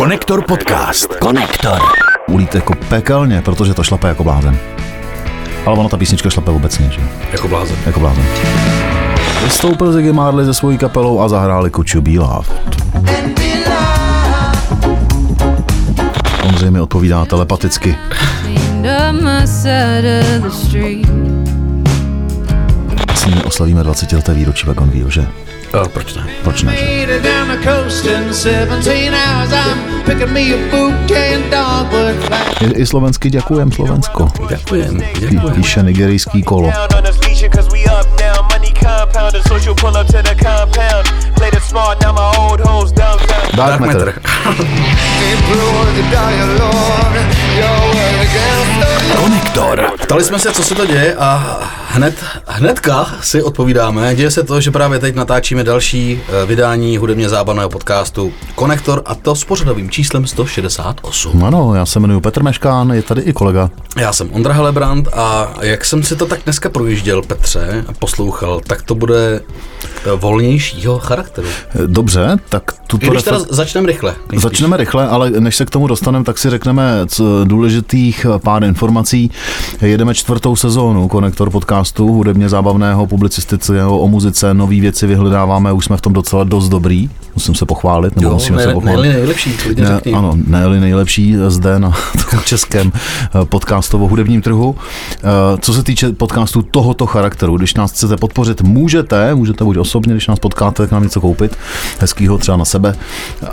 Konektor podcast. Konektor. Ulít jako pekelně, protože to šlape jako blázen. Ale ono ta písnička šlape obecně, že? Jako blázen. Jako blázen. Vystoupil Ziggy Marley se svojí kapelou a zahráli Kuču Bílá. On zřejmě odpovídá telepaticky. S nimi oslavíme 20 leté výročí Wagon Wheel, že? A, proč ne? Proč ne, že? Later down the coast in 17 hours, I'm picking me a bouquet and dogwood flowers. I, i slovensky děkujem Slovensko. Děkujem, děkujem. píše nigerijský kolo. Dark. Matter. Konektor. Ptali jsme se, co se to děje a hned, hnedka si odpovídáme. Děje se to, že právě teď natáčíme další eh, vydání hudebně zábavného podcastu Konektor a to s pořadovým číslem 168. Ano, já se jmenuji Petr Meškán, je tady i kolega. Já jsem Ondra Helebrant a jak jsem si to tak dneska projížděl, Petře, a poslouchal, tak to bude eh, volnějšího charakteru. Dobře, tak tuto Když teda refle- začneme rychle. nejspíš. Začneme rychle, ale než se k tomu dostaneme, tak si řekneme co důležitých pár informací. Jedeme čtvrtou sezónu Konektor podcastu, hudebně zábavného, publicistického, o muzice, nový věci vyhledáváme, už jsme v tom docela dost dobrý, musím se pochválit, nebo Jo, musíme se ne, pochválit. ne, nejlepší, klidně Ne, řekni. ano, ne nejlepší zde na tom českém eh, podcastovo hudebním trhu. Eh, Co se týče podcastu tohoto charakteru, když nás chcete podpořit, můžete, můžete buď osobně, když nás potkáte, tak nám něco koupit, hezkýho třeba na sebe,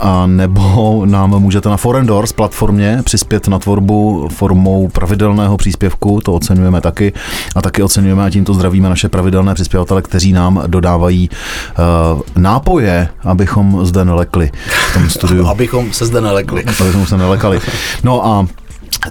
a nebo nám můžete na Forendors platformě přispět na tvorbu formou pravidelného příspěvku, to oceňujeme taky a taky oceňujeme a tímto zdravíme naše pravidelné přispěvatele, kteří nám dodávají uh, nápoje, abychom zde nelekli v tom studiu Abychom se zde nelekli. abychom se nelekali. No a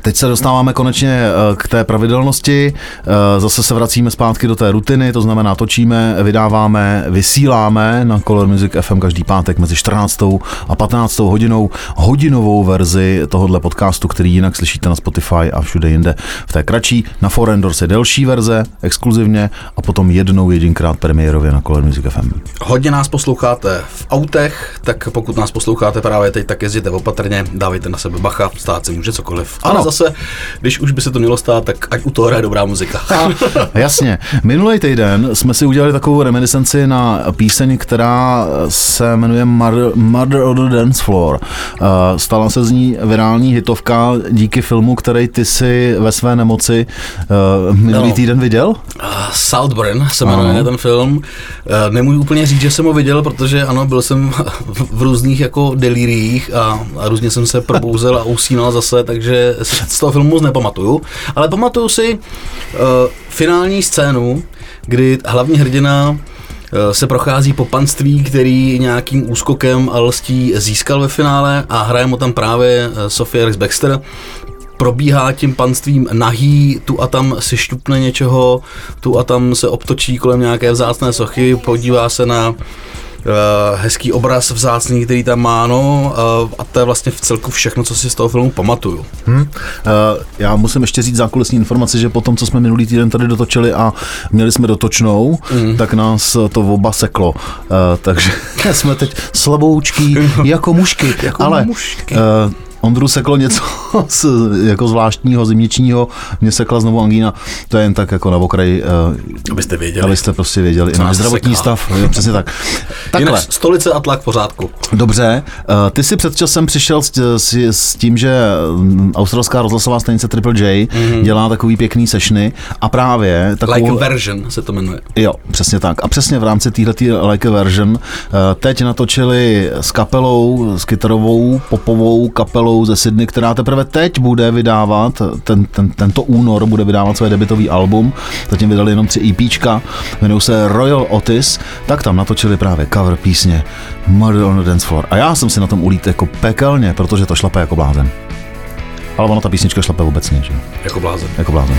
Teď se dostáváme konečně eh, k té pravidelnosti, Eh, zase se vracíme zpátky do té rutiny, to znamená točíme, vydáváme, vysíláme na Color Music FM každý pátek mezi 14. a 15. hodinou hodinovou verzi tohohle podcastu, který jinak slyšíte na Spotify a všude jinde v té kratší. Na Forendors je delší verze, exkluzivně a potom jednou jedinkrát premiérově na Color Music FM. Hodně nás posloucháte v autech, tak pokud nás posloucháte právě teď, tak jezděte opatrně, dávejte na sebe bacha, stát se může cokoliv. Ale zase, když už by se to mělo stát, tak ať u toho hraje dobrá muzika. Jasně. Minulý týden jsme si udělali takovou reminiscenci na píseň, která se jmenuje Murder, Murder on the Dance Floor. Eh, Stala se z ní virální hitovka díky filmu, který ty si ve své nemoci eh, minulý No. týden viděl? Saltburn se jmenuje Ano. ten film. Eh, Nemůžu úplně říct, že jsem ho viděl, protože ano, byl jsem v různých jako deliriích a, a různě jsem se probouzel a usínal zase, takže z toho filmu moc nepamatuju. Ale pamatuju si uh, finální scénu, kdy hlavní hrdina eh, se prochází po panství, který nějakým úskokem a lstí získal ve finále a hraje mu tam právě eh, Sophie Rex Baxter, probíhá tím panstvím nahý, tu a tam si šťupne něčeho, tu a tam se obtočí kolem nějaké vzácné sochy, podívá se na hezký obraz vzácný, který tam má, no, uh, a to je vlastně v celku všechno, co si z toho filmu pamatuju. Hm? Eh, Já musím ještě říct zákulisní informaci, že po tom, co jsme minulý týden tady dotočili a měli jsme dotočnou, mm. tak nás to oba seklo. Eh, Takže jsme teď slaboučký jako mušky. Jako ale mušky. Ondru seklo něco z, jako zvláštního, zimničního, mě sekla znovu angína, to je jen tak jako na okraji, eh, Abyste věděli. abyste prostě věděli i Co náš zdravotní seká. stav, jo, přesně tak. Takhle. Jinak stolice a tlak v pořádku. Dobře, eh, ty si před časem přišel s, s, s tím, že mm, australská rozhlasová stanice Triple J mm-hmm. dělá takový pěkný sešny a právě takovou... Like a version se to jmenuje. Jo, přesně tak. A přesně v rámci téhletý Like a Version eh, teď natočili s kapelou, s kytarovou popovou kapelou ze Sydney, která teprve teď bude vydávat, ten, ten, tento únor bude vydávat své debitový album, zatím vydali jenom tři EPčka, jmenují se Royal Otis, tak tam natočili právě cover písně Murder on the Dance Floor. A já jsem si na tom ulít jako pekelně, protože to šlape jako blázen. Ale ono ta písnička šlape obecně, že? Jako blázen. Jako blázen.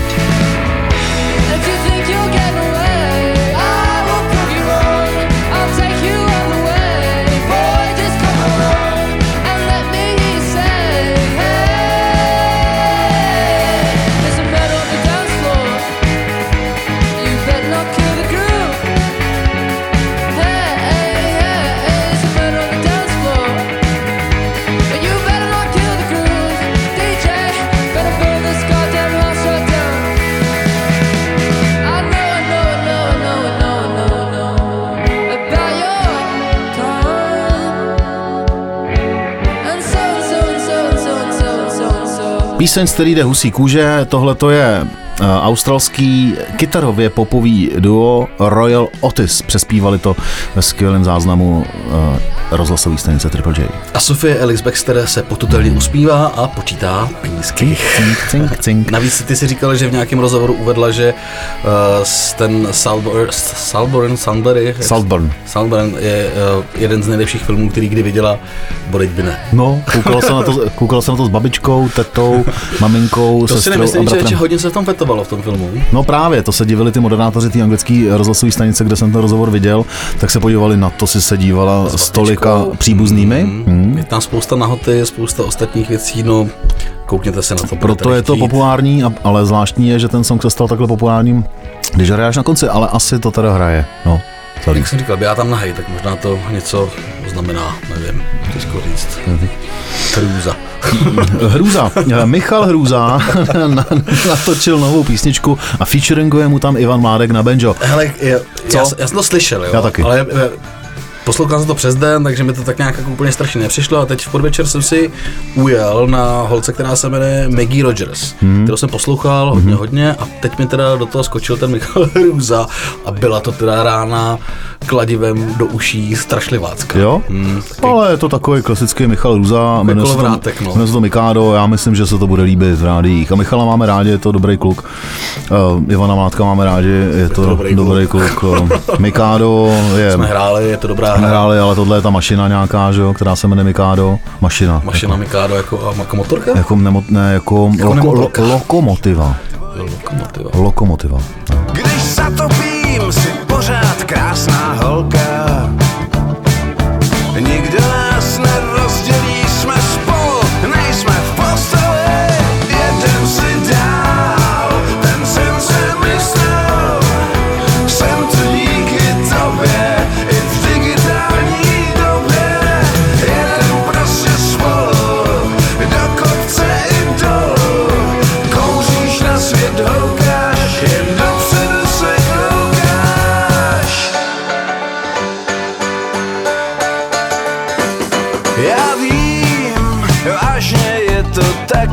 Píseň, z který jde husí kůže, tohle to je uh, australský kytarově popový duo Royal Otis. Přespívali to ve skvělém záznamu uh, rozhlasové stanice Triple J. A Sofie Ellis Baxter se potutelně usmívá a počítá penízky. Cink, cink, cink. Navíc ty si říkal, že v nějakém rozhovoru uvedla, že uh, ten Salborn, Salborn, Sandbury. Salborn je uh, jeden z nejlepších filmů, který kdy viděla, bodeď by ne. No, koukal jsem, na to, koukal jsem na to s babičkou, tetou, maminkou, To si sestrou a nemyslím, že, že bratrem. hodně se v tom fetovalo v tom filmu. No právě, to se divili ty moderátoři té anglické rozhlasové stanice, kde jsem ten rozhovor viděl, tak se podívali na to, si se dívala s tolika příbuznými. Hmm. Je tam spousta nahoty, spousta ostatních věcí, no koukněte se na to. Proto je to chtít. populární, ale zvláštní je, že ten song se stal takhle populárním, když hraješ na konci, ale asi to teda hraje. No, celý. Jak jsem říkal, já tam nahej, tak možná to něco znamená, nevím, těžko říct. Mhm. Hrůza. Hrůza. Michal Hrůza na- natočil novou písničku a featuringuje mu tam Ivan Mládek na banjo. Hele, je, Co? já, já, jsem to slyšel, jo, Já taky. ale eh, poslouchal jsem to přes den, takže mi to tak nějak jako úplně strašně nepřišlo a teď v podvečer jsem si ujel na holce, která se jmenuje Maggie Rogers, hmm. kterou jsem poslouchal hodně, hodně a teď mi teda do toho skočil ten Michal Hrůza a byla to teda rána kladivem do uší strašlivácka. Jo? Hmm, Ale je to takový klasický Michal Růza, jmenuje se, to, kolovrátek, no. se to Mikádo, já myslím, že se to bude líbit v rádiích. A Michala máme rádi, je to dobrý kluk. Uh, Ivana Mládka máme rádi, je to, dobrý dobrý, kluk. Uh, Mikádo je... jsme hráli, je to dobrá jsme hra. hráli, ale tohle je ta mašina nějaká, že jo, která se jmenuje Mikádo. Mašina. Mašina Mikado jako, a jako motorka? Jako, nemo, ne, jako, Jako loko, lo, lokomotiva. Jo, Lokomotiva. Lokomotiva. Když zatopím, si pořád krásná holka. Vím, vážně je to tak.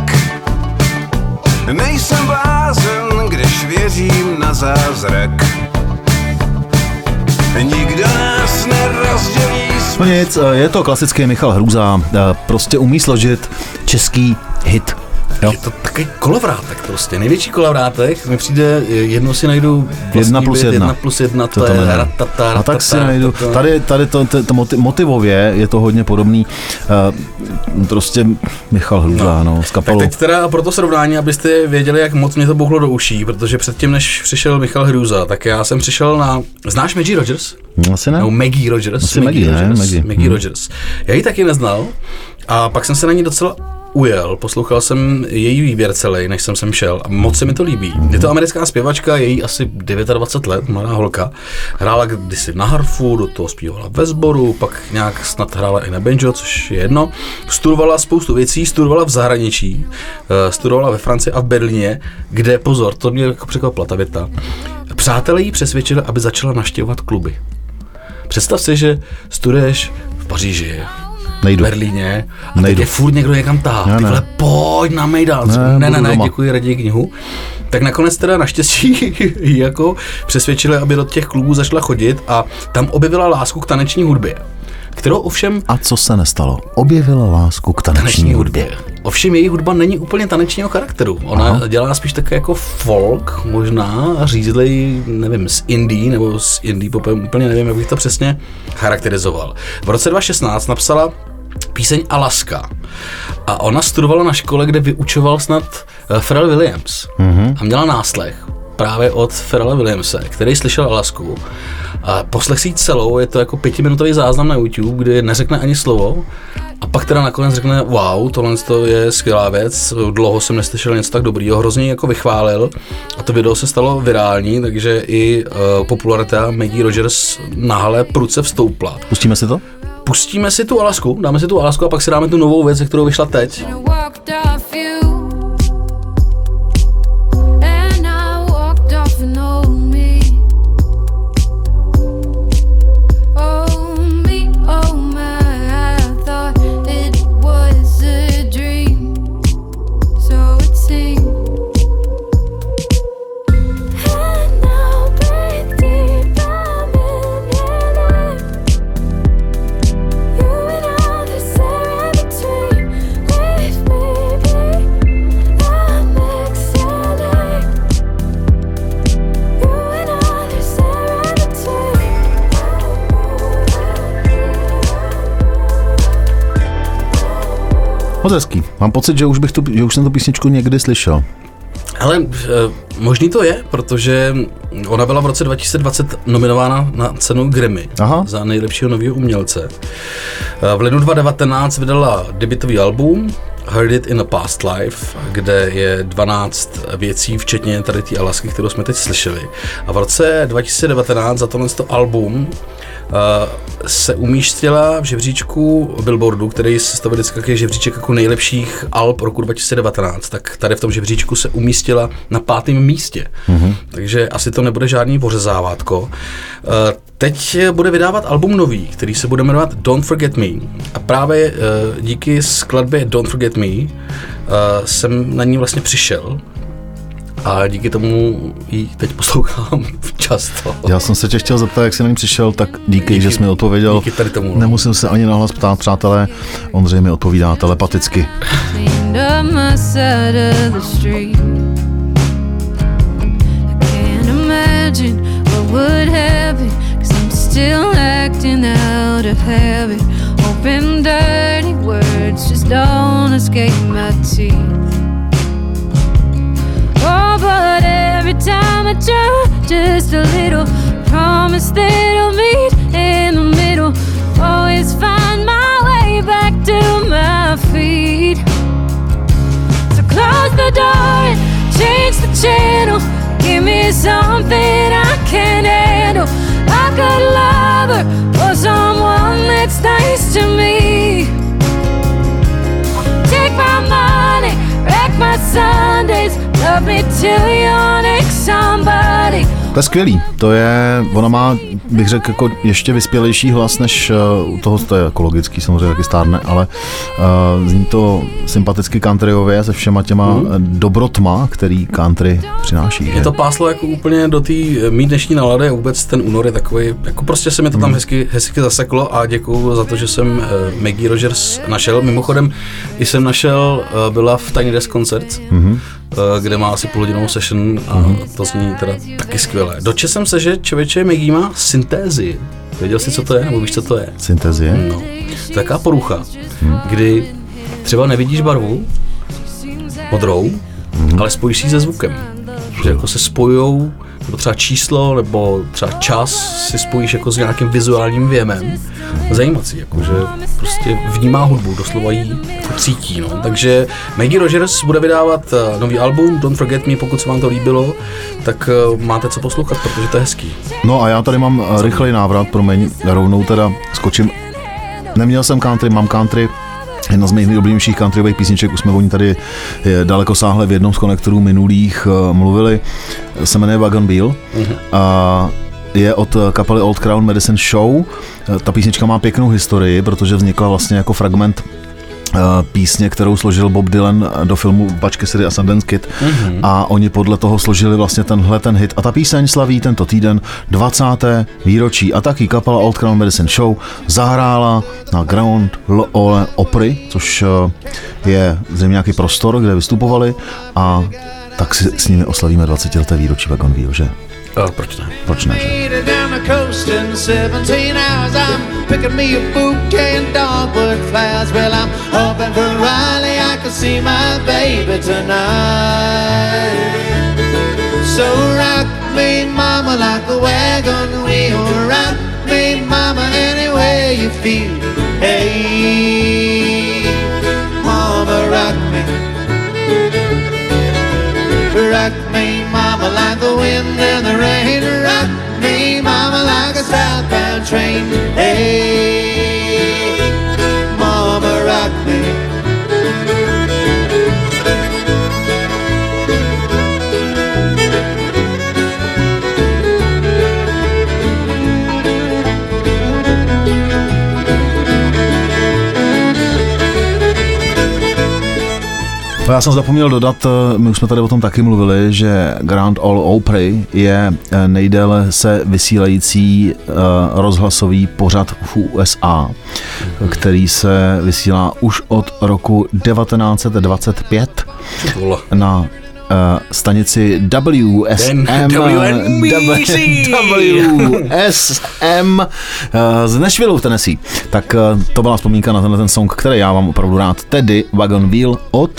Nejsem blázen, když věřím na zázrak. Nikdo nás nerozdělí, No nic, je to klasický Michal Hrůza, eh, prostě umí složit český hit. Jo? Je to takový kolovrátek prostě, největší kolovrátek, mi přijde, jednou si najdu Jedna plus jedna. jedna plus jedna, to, To je ratata, A tak si najdu. Tady, tady to, to, to moti- motivově je to hodně podobný. Uh, prostě Michal Hruza, no, z Tak kapelu. teď teda pro to srovnání, abyste věděli, jak moc mě to bouchlo do uší, protože předtím, než přišel Michal Hruza, tak já jsem přišel na... Znáš Maggie Rogers? Asi ne? No Maggie Rogers. Asi Maggie, ne? Rogers. Maggie. Maggie Mhm. Rogers. Já ji taky neznal a pak jsem se na ní docela ujel, poslouchal jsem její výběr celý, než jsem sem šel a moc se mi to líbí. Je to americká zpěvačka, její asi 29 let, mladá holka. Hrála kdysi na harfu, do toho zpívala ve sboru, pak nějak snad hrála i na banjo, což je jedno. Studovala spoustu věcí, studovala v zahraničí, eh, studovala ve Francii a v Berlíně, kde, pozor, to mě jako překvapila ta věta, přátelé jí přesvědčili, aby začala naštěvovat kluby. Představ si, že studuješ v Paříži, Nejdu. v Berlíně a teď Nejdu. je furt někdo někam táh. Ne, Ty ne. vole, pojď na Mejdán. Ne, Ne, ne, ne, doma. děkuji, raději knihu. Tak nakonec teda naštěstí jako přesvědčili, aby do těch klubů začala chodit a tam objevila lásku k taneční hudbě, kterou ovšem A co se nestalo? Objevila lásku k taneční, taneční hudbě. hudbě. Ovšem její hudba není úplně tanečního charakteru. Ona Aha. dělá spíš také jako folk, možná řízlej, nevím, z indie nebo z indie popem, úplně nevím, jak bych to přesně charakterizoval. V roce 2016 napsala píseň Alaska. A ona studovala na škole, kde vyučoval snad eh, Pharrell Williams. Mm-hmm. A měla náslech právě od Pharrella Williamse, který slyšel Alasku. A poslech si celou, je to jako pětiminutový záznam na YouTube, kdy neřekne ani slovo. A pak teda nakonec řekne, wow, tohle to je skvělá věc, dlouho jsem neslyšel něco tak dobrýho, hrozně jako vychválil a to video se stalo virální, takže i uh, popularita Maggie Rogers na hale pruce vstoupla. Pustíme si to? Pustíme si tu Alasku, dáme si tu Alasku a pak si dáme tu novou věc, kterou vyšla teď. Hezký. Mám pocit, že už, bych tu, že už jsem tu písničku někdy slyšel. Ale eh, možný to je, protože ona byla v roce 2020 nominována na cenu Grammy Aha. za nejlepšího nového umělce. Eh, V lednu 2019 vydala debitový album Heard It in a Past Life, kde je 12 věcí, včetně tady té Alasky, kterou jsme teď slyšeli. A v roce 2019 za tohle album Uh, se umístila v žebříčku Billboardu, který se stavil vždycky jako žebříček jako nejlepších alb roku 2019, tak tady v tom žebříčku se umístila na pátém místě. Mm-hmm. Takže asi to nebude žádný pořezávátko. Uh, teď bude vydávat album nový, který se bude jmenovat Don't Forget Me. A právě uh, díky skladbě Don't Forget Me uh, jsem na ní vlastně přišel a díky tomu ji teď poslouchám často. Já jsem se tě chtěl zeptat, jak jsi na ní přišel, tak díky, díky že jsi mi odpověděl. díky tady tomu, no. Nemusím se ani nahlas ptát, přátelé. Ondřej mi odpovídá telepaticky. Would happen, cause I'm still acting out of habit. Hoping dirty words just don't escape my teeth. Just a little, promise that I'll meet in the middle. Always find my way back to my feet. So close the door and change the channel. Give me something I can handle. I could love her or someone that's nice to me. Take my money, wreck my Sundays. Love me till you're next somebody. To je skvělý. To je, ona má, bych řekl, jako ještě vyspělejší hlas než uh, u toho, to je jako logický, samozřejmě taky stárne, ale uh, zní to sympaticky countryově se všema těma mm. dobrotma, který country přináší. Je že? to páslo jako úplně do té mý dnešní nálady a vůbec ten únor je takový, jako prostě se mi to tam hezky, hezky zaseklo a děkuju za to, že jsem uh, Maggie Rogers našel. Mimochodem, i jsem našel, uh, byla v Tiny Desk Concerts, mm-hmm. Uh, kde má asi půlhodinovou session a mm-hmm. to zní teda taky skvěle. Dočetl jsem se, že člověče Maggie má syntézy. Věděl jsi, co to je, nebo víš, co to je? Syntezie? No, to je taková porucha, kdy třeba nevidíš barvu modrou, ale spojíš si se zvukem. Že jako se spojujou, nebo třeba číslo, nebo třeba čas si spojíš jako s nějakým vizuálním věmem. Zajímací, jako že prostě vnímá hudbu, doslova jí jako cítí. No. Takže Maggie Rogers bude vydávat eh, nový album Don't Forget Me, pokud se vám to líbilo, tak eh, máte co poslouchat, protože to je hezký. No a já tady mám uh, rychlej návrat, promiň, rovnou teda skočím. Neměl jsem country, mám country, Jedna z mých nejoblíbenějších countryových písniček, už jsme o ní tady eh, daleko sáhle v jednom z konektorů minulých uh, mluvili, se jmenuje Wagon Wheel. Mm-hmm. A je od eh, kapely Old Crown Medicine Show. Eh, Ta písnička má pěknou historii, protože vznikla vlastně jako fragment eh, písně, kterou složil Bob Dylan do filmu Bačky City a Sundance Kid mm-hmm. a oni podle toho složili vlastně tenhle ten hit a ta píseň slaví tento týden 20. výročí a taky kapela Old Crown Medicine Show zahrála na Ground Ole Opry, což eh, je zřejmě nějaký prostor, kde vystupovali a tak si s nimi oslavíme 20. leté výročí Wagon Wheel, že? Ne. Made it down the coast in 17 hours. I'm picking me a bouquet and dogwood flowers. Well, I'm hoping for Riley. I can see my baby tonight. So rock me, mama, like a wagon wheel. Rock me, mama, any way you feel. Hey, mama, rock me. Rock me, mama, like the wind and the rain. Rock me, mama, like a southbound train. Hey, No, Já jsem zapomněl dodat, eh, my už jsme tady o tom taky mluvili, že Grand Ole Opry je eh, nejdéle se vysílající eh, rozhlasový pořad v USA, který se vysílá už od roku 1925 Vole. Na stanici WSM. WSM eh, z Nashville v Tennessee. Tak eh, to byla vzpomínka na tenhle ten song, který já mám opravdu rád, tedy Wagon Wheel od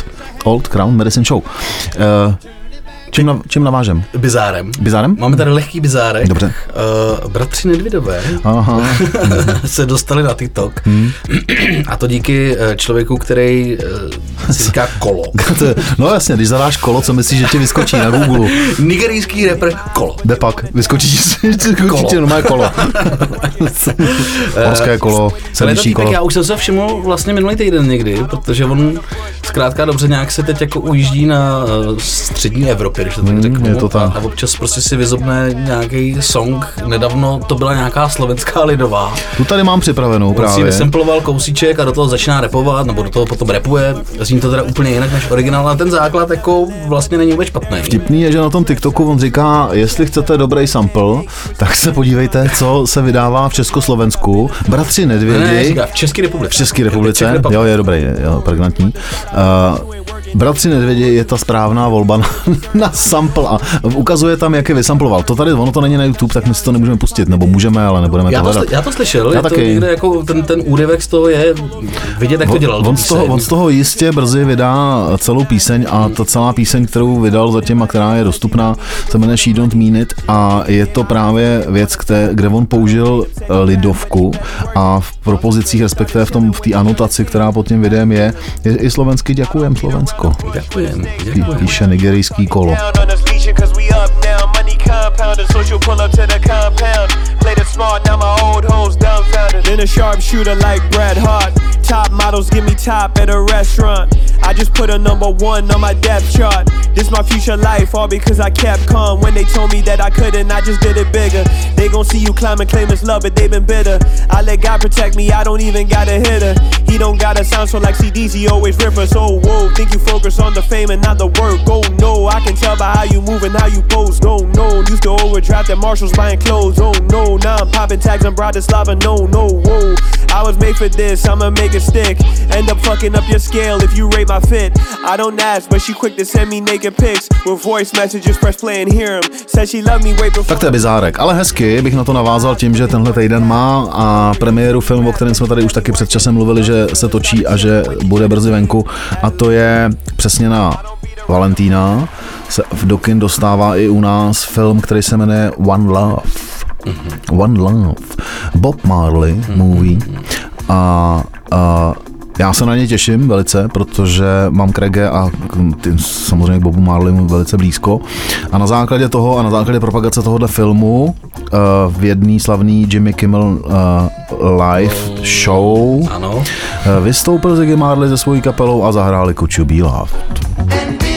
Old Crown Medicine Show. Eh, Čím, nav, čím navážem? Bizárem. Bizárem? Máme tady lehký bizárek. Dobře. Uh, bratři Nedvidové Aha. se dostali na TikTok. A to díky eh, člověku, který eh, si říká Kolo. No jasně, když zadáš kolo, co myslíš, že ti vyskočí na Google? Nigerijský rapper Kolo. Jde pak, vyskočí ti, normálně kolo. Horské kolo, týpek, kolo. já už jsem se všiml vlastně minulý týden někdy, protože on zkrátka dobře nějak se teď jako ujíždí na střední Evropě, když to tak Mm, řeknu. je to tak. A, občas prostě si vyzobne nějaký song. Nedávno to byla nějaká slovenská lidová. Tu tady mám připravenou On si právě. vysamploval kousíček a do toho začíná repovat, nebo do toho potom repuje. Zní to teda úplně jinak než originál, ale ten základ jako vlastně není vůbec špatný. Vtipný je, že na tom TikToku on říká, jestli chcete dobrý sample, tak se podívejte, co se vydává v Československu. Bratři Ne, ne, Nedvědi. říká, v České republice. V České republice, jo, je dobrý, je, jo, pregnantní. Uh, Bratři Nedvědi je ta správná volba na, na sample a ukazuje tam, jak je vysamploval. To tady, ono to není na YouTube, tak my si to nemůžeme pustit, nebo můžeme, ale nebudeme Já to to, hledat. já to slyšel, Já je to taky. někde jako ten, ten úryvek z toho je vidět, jak to dělal. On, on, z toho, on z toho jistě brzy vydá celou píseň a ta celá píseň, kterou vydal zatím a která je dostupná, se jmenuje She Don't Mean It a je to právě věc, kde, kde on použil eh, lidovku a v propozicích, respektive v tom v té anotaci, která pod tím videem je, je i slovensky děkujem Slovensko. Děkujem, děkujem. Píše nigerijský kolo. Down on us leeching cause we up now. Money compound and social pull up to the compound. Played it smart, now my old hoes dumbfounded. Then a sharpshooter like Bret Hart. Top models give me top at a restaurant. I just put a number one on my death chart. This my future life, all because I kept calm. When they told me that I couldn't, I just did it bigger. They gon' see you climb and claim it's love, but they been bitter. I let God protect me, I don't even gotta hit her. He don't gotta sound so like CDs, he always rip us. Oh, whoa, think you focus on the fame and not the work. Oh, no, I can tell by how you move and how you pose. No, no, used to overdraft at Marshalls buying clothes. Oh, no, now I'm popping tags on Bratislava. No, no, whoa. I was made for this, I'ma make it stick. End up fucking up your scale if you rate my fit. I don't ask, but she quick to send me naked pics with voice messages. Press play and hear 'em. Said she loved me way before. Tak to je bizárek, ale hezky bych na to navázal tím, že tenhle týden má a premiéru film, o kterém jsme tady už taky před časem mluvili, že se točí a že bude brzy venku a to je přesně na Valentína se v dokin dostává i u nás film, který se jmenuje One Love. One Love. Bob Marley movie. A, a já se na ně těším velice, protože mám k reggae a tím samozřejmě k Bobu Marleymu velice blízko. A na základě toho a na základě propagace tohohle filmu uh, v jedný slavný Jimmy Kimmel uh, live show Ano. uh, vystoupil Ziggy Marley se svojí kapelou a zahráli Be Loved. and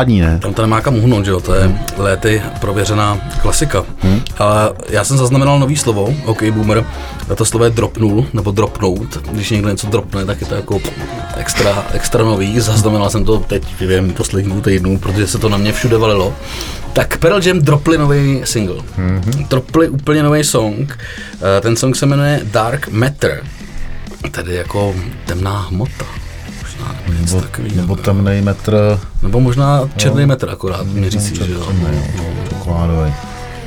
parádní, ne? Tam to nemá kam uhnout, že jo, to je léty prověřená klasika. Hmm. Ale já jsem zaznamenal nový slovo, OK Boomer, a to slovo je dropnul, nebo dropnout. Když někdo něco dropne, tak je to jako extra, extra nový. Zaznamenal jsem to teď během posledních týdnů, protože se to na mě všude valilo. Tak Pearl Jam dropli nový single. Mm-hmm. Dropli úplně nový song. Eh, Ten song se jmenuje Dark Matter. Tedy jako temná hmota. Nebo. Nebo temnej metr Nebo možná černý metr akorát, mě říct, že jo. čokoládový.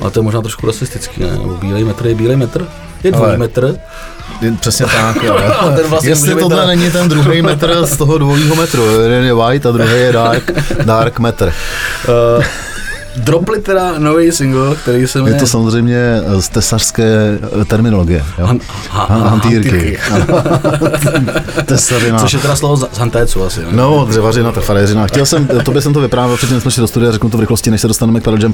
Ale to je možná trošku rasistický, ne? Nebo bílej metr je bílej metr? Je dvoj Ale- metr? Přesně tak, jo. Ten vlastně Jestli tohle teda- není ten druhý metr z toho dvojího metru, jeden je white a druhý je dark, dark metr. Uh, dropli teda nový single, který se Je jmenuje to samozřejmě z tesařské eh, terminologie. Jo? Han- ha- Han- ha- hantýrky. hantýrky. Tesarina. Což je teda slovo z hantécu asi. ne? No, dřevařina, tefaréřina. Chtěl jsem, tobě jsem to vyprávěl předtím, jsme šli do studia, řeknu to v rychlosti, než se dostaneme k Pearl Jam.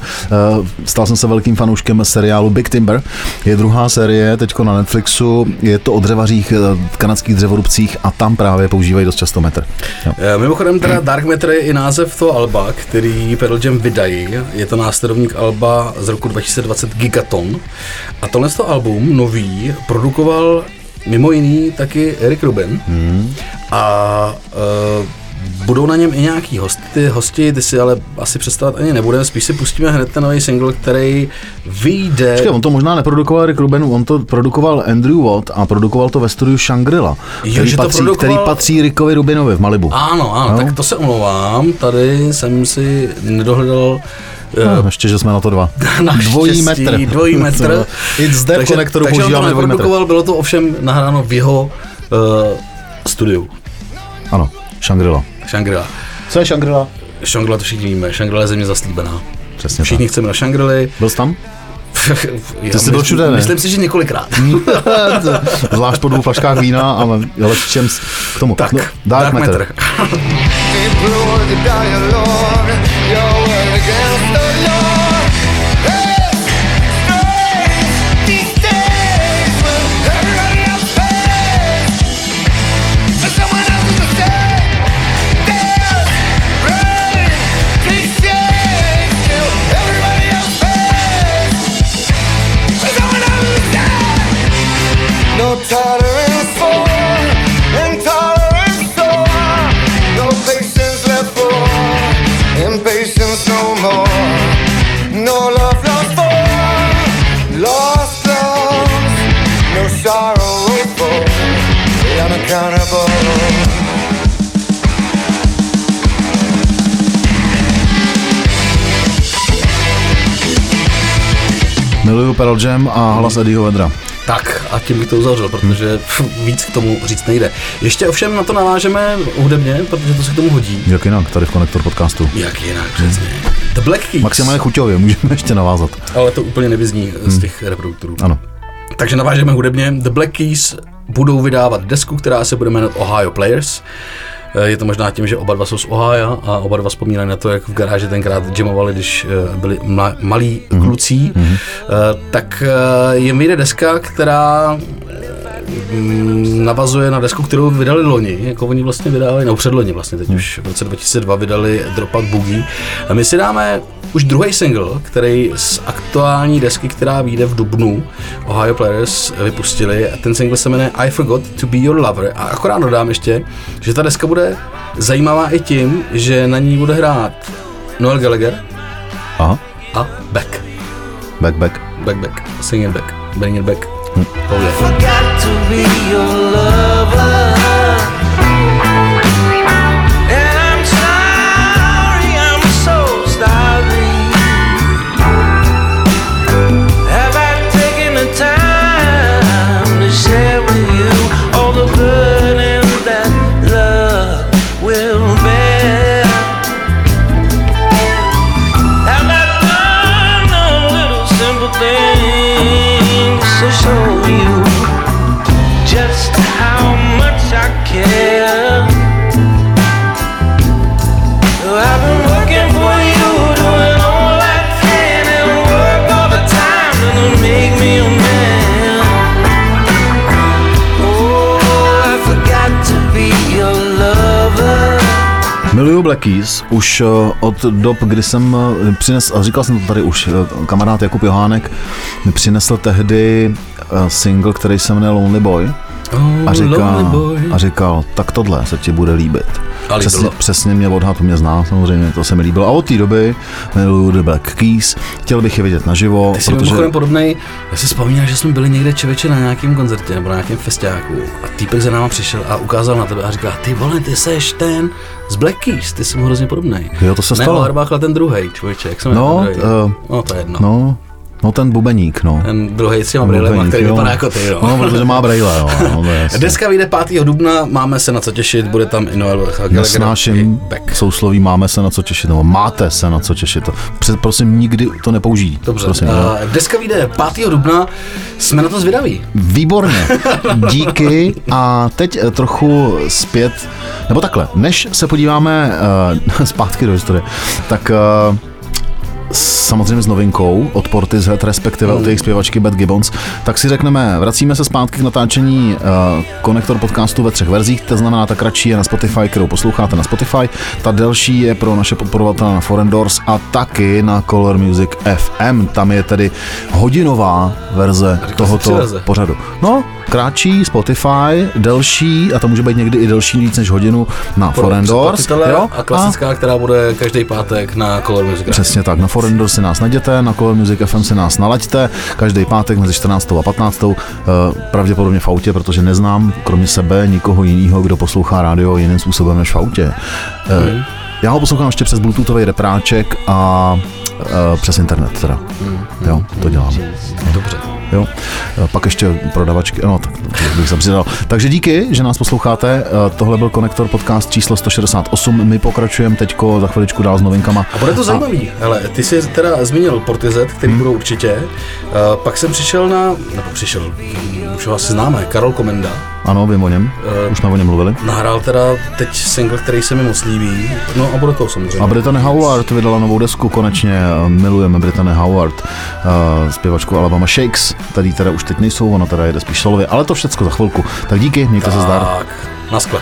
Stal jsem se velkým fanouškem seriálu Big Timber. Je druhá série, teďko na Netflixu. Je to o dřevařích, eh, kanadských dřevorubcích a tam právě používají dost často metr. Jo. Eh, Mimochodem teda Dark Matter je i název toho alba, který Pearl Jam vydají. Je to následovník alba z roku 2020 Gigaton. A tohle to album nový produkoval mimo jiný taky Eric Rubin. Hmm. A uh, budou na něm i nějaký hosty, ty hosti, ty si ale asi představit ani nebudeme, spíš si pustíme hned ten nový single, který vyjde... Počkej, on to možná neprodukoval Rick Rubin, on to produkoval Andrew Watt a produkoval to ve studiu Shangri-La, který, to patří, produkoval- který patří Rickovi Rubinovi v Malibu. Ano, ano, No. tak to se omlouvám, tady jsem si nedohledal eh, No, ještě, že jsme na to dva. Naštěstí, Dvojí metr. Dvojí metr. I zde v konektoru takže používáme dvojí metr. bylo to ovšem nahráno v jeho uh, studiu. Ano, Shangri-La. Shangri-La. Co je Shangri-La? Shangri-La to všichni víme, Shangri-La je země zaslíbená. Přesně Všichni tak. chceme na Shangri-Li. Byl jsi tam? Já jsi byl všude, ne? Myslím si, že několikrát. Zvlášť po dvou flaškách vína, ale, ale v čem s- k tomu? tak, No, Dark, Matter. Deep impatience no more. No love lost for lost loves, no sorrow for the unaccountable. Miluju Pearl Jam a hlas Eddieho Vedra. Tak a tím bych to uzavřel, protože víc k tomu říct nejde. Ještě ovšem na to navážeme hudebně, protože to se k tomu hodí. Jak jinak, tady v Konektor podcastu. Jak jinak, přesně. The Black Keys. Maximálně chuťově, můžeme ještě navázat. Ale to úplně nevyzní z těch reproduktorů. Ano. Takže navážeme hudebně. The Black Keys budou vydávat desku, která se bude jmenovat Ohio Players. Eh, Je to možná tím, že oba dva jsou z Ohio a oba dva vzpomínají na to, jak v garáži tenkrát jamovali, když eh, byli mla, malí Mhm. kluci. Eh, Tak jim vyjde deska, která navazuje na desku, kterou vydali loni, jako oni vlastně vydávali, no předloni vlastně, teď už v roce 2002 vydali Dropout Boogie. A my si dáme už druhý single, který z aktuální desky, která vyjde v Dubnu, Ohio Players vypustili a ten single se jmenuje I Forgot to Be Your Lover a akorát dodám ještě, že ta deska bude zajímavá i tím, že na ní bude hrát Noel Gallagher Aha, a Beck. back, back. Back, back. Sing it back. Bring it back. Oh yeah. Forgot to be your lover. Black Keys už eh, od dob, kdy jsem eh, přinesl, a říkal jsem to tady už, eh, kamarád Jakub Johánek mi přinesl tehdy eh, single, který se jmenuje Lonely Boy a Oh, říkal, Lonely Boy. a říkal, tak tohle se ti bude líbit. A. Přesně, přesně mě odhad, mě zná, samozřejmě, to se mi líbilo. A od té doby miluju The Black Keys, chtěl bych je vidět naživo, Ty jsi protože... podobnej, já si vzpomínám, že jsme byli někde čeveče na nějakém koncertě nebo na nějakém festiáku a týpek za náma přišel a ukázal na tebe a říká, ty vole, ty seš ten z Black Keys, ty jsi mu hrozně podobnej. Jo, to se ne, stalo. Ale ten druhý člověče, jak se jmenuje No, eh, no, to je jedno. No, No ten bubeník, no. Ten druhý s těma brýlema, který jo. vypadá jako ty, no. No, protože má brýle, jo. No. Deska vyjde 5. dubna, máme se na co těšit, bude tam i Noel Nesnáším sousloví máme se na co těšit, nebo máte se na co těšit. Před, prosím, nikdy to nepoužij. Dobře, Prosím, uh, deska vyjde 5. dubna, jsme na to zvědaví. Výborně, díky a teď eh, trochu zpět, nebo takhle, než se podíváme uh, zpátky do historie, tak uh, samozřejmě s novinkou od Portishead, respektive od jejich zpěvačky Bad Gibbons, tak si řekneme, vracíme se zpátky k natáčení uh, konektor podcastu ve třech verzích, to znamená ta kratší je na Spotify, kterou posloucháte na Spotify, ta delší je pro naše podporovatele na Foreign Doors a taky na Color Music FM, tam je tedy hodinová verze tohoto pořadu. No, kratší Spotify, delší, a to může být někdy i delší víc než hodinu na Foreign Doors. a klasická, která bude každý pátek na Color Music. Přesně tak, na Foreign Doors si nás najděte, na Color Music FM si nás nalaďte, každý pátek mezi 14. a 15. eh, pravděpodobně v autě, protože neznám kromě sebe nikoho jiného, kdo poslouchá rádio jiným způsobem než v autě. Eh, Já ho poslouchám ještě přes bluetoothový repráček a eh, přes internet teda. Jo, to dělám. Dobře. Jo. Eh, Pak ještě prodavačky, no tak to bych zabředal. Takže díky, že nás posloucháte. Eh, Tohle byl Konektor podcast číslo 168. My pokračujeme teďko za chviličku dál s novinkama. A bude to zajímavý. Hele, ty jsi teda zmínil Portizet, který Hmm. budou určitě. Uh, pak jsem přišel na, nebo přišel, mm, už ho asi známe, Karol Komenda. Ano, vím o něm. Eh, Už jsme o něm mluvili. Nahrál teda teď single, který se mi moc líbí. No a bude to samozřejmě. A Brittany Howard vydala novou desku konečně. Milujeme Brittany Howard, eh, zpěvačku Alabama Shakes, tady teda už teď nejsou, ona teda jede spíš solově, ale to všecko za chvilku. Tak díky, mějte se zdar. Tak, na skle.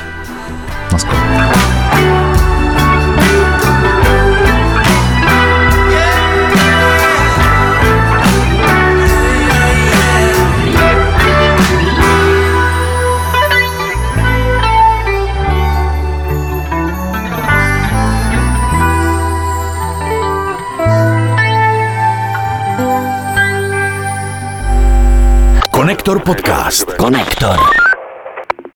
Konektor podcast. Konektor.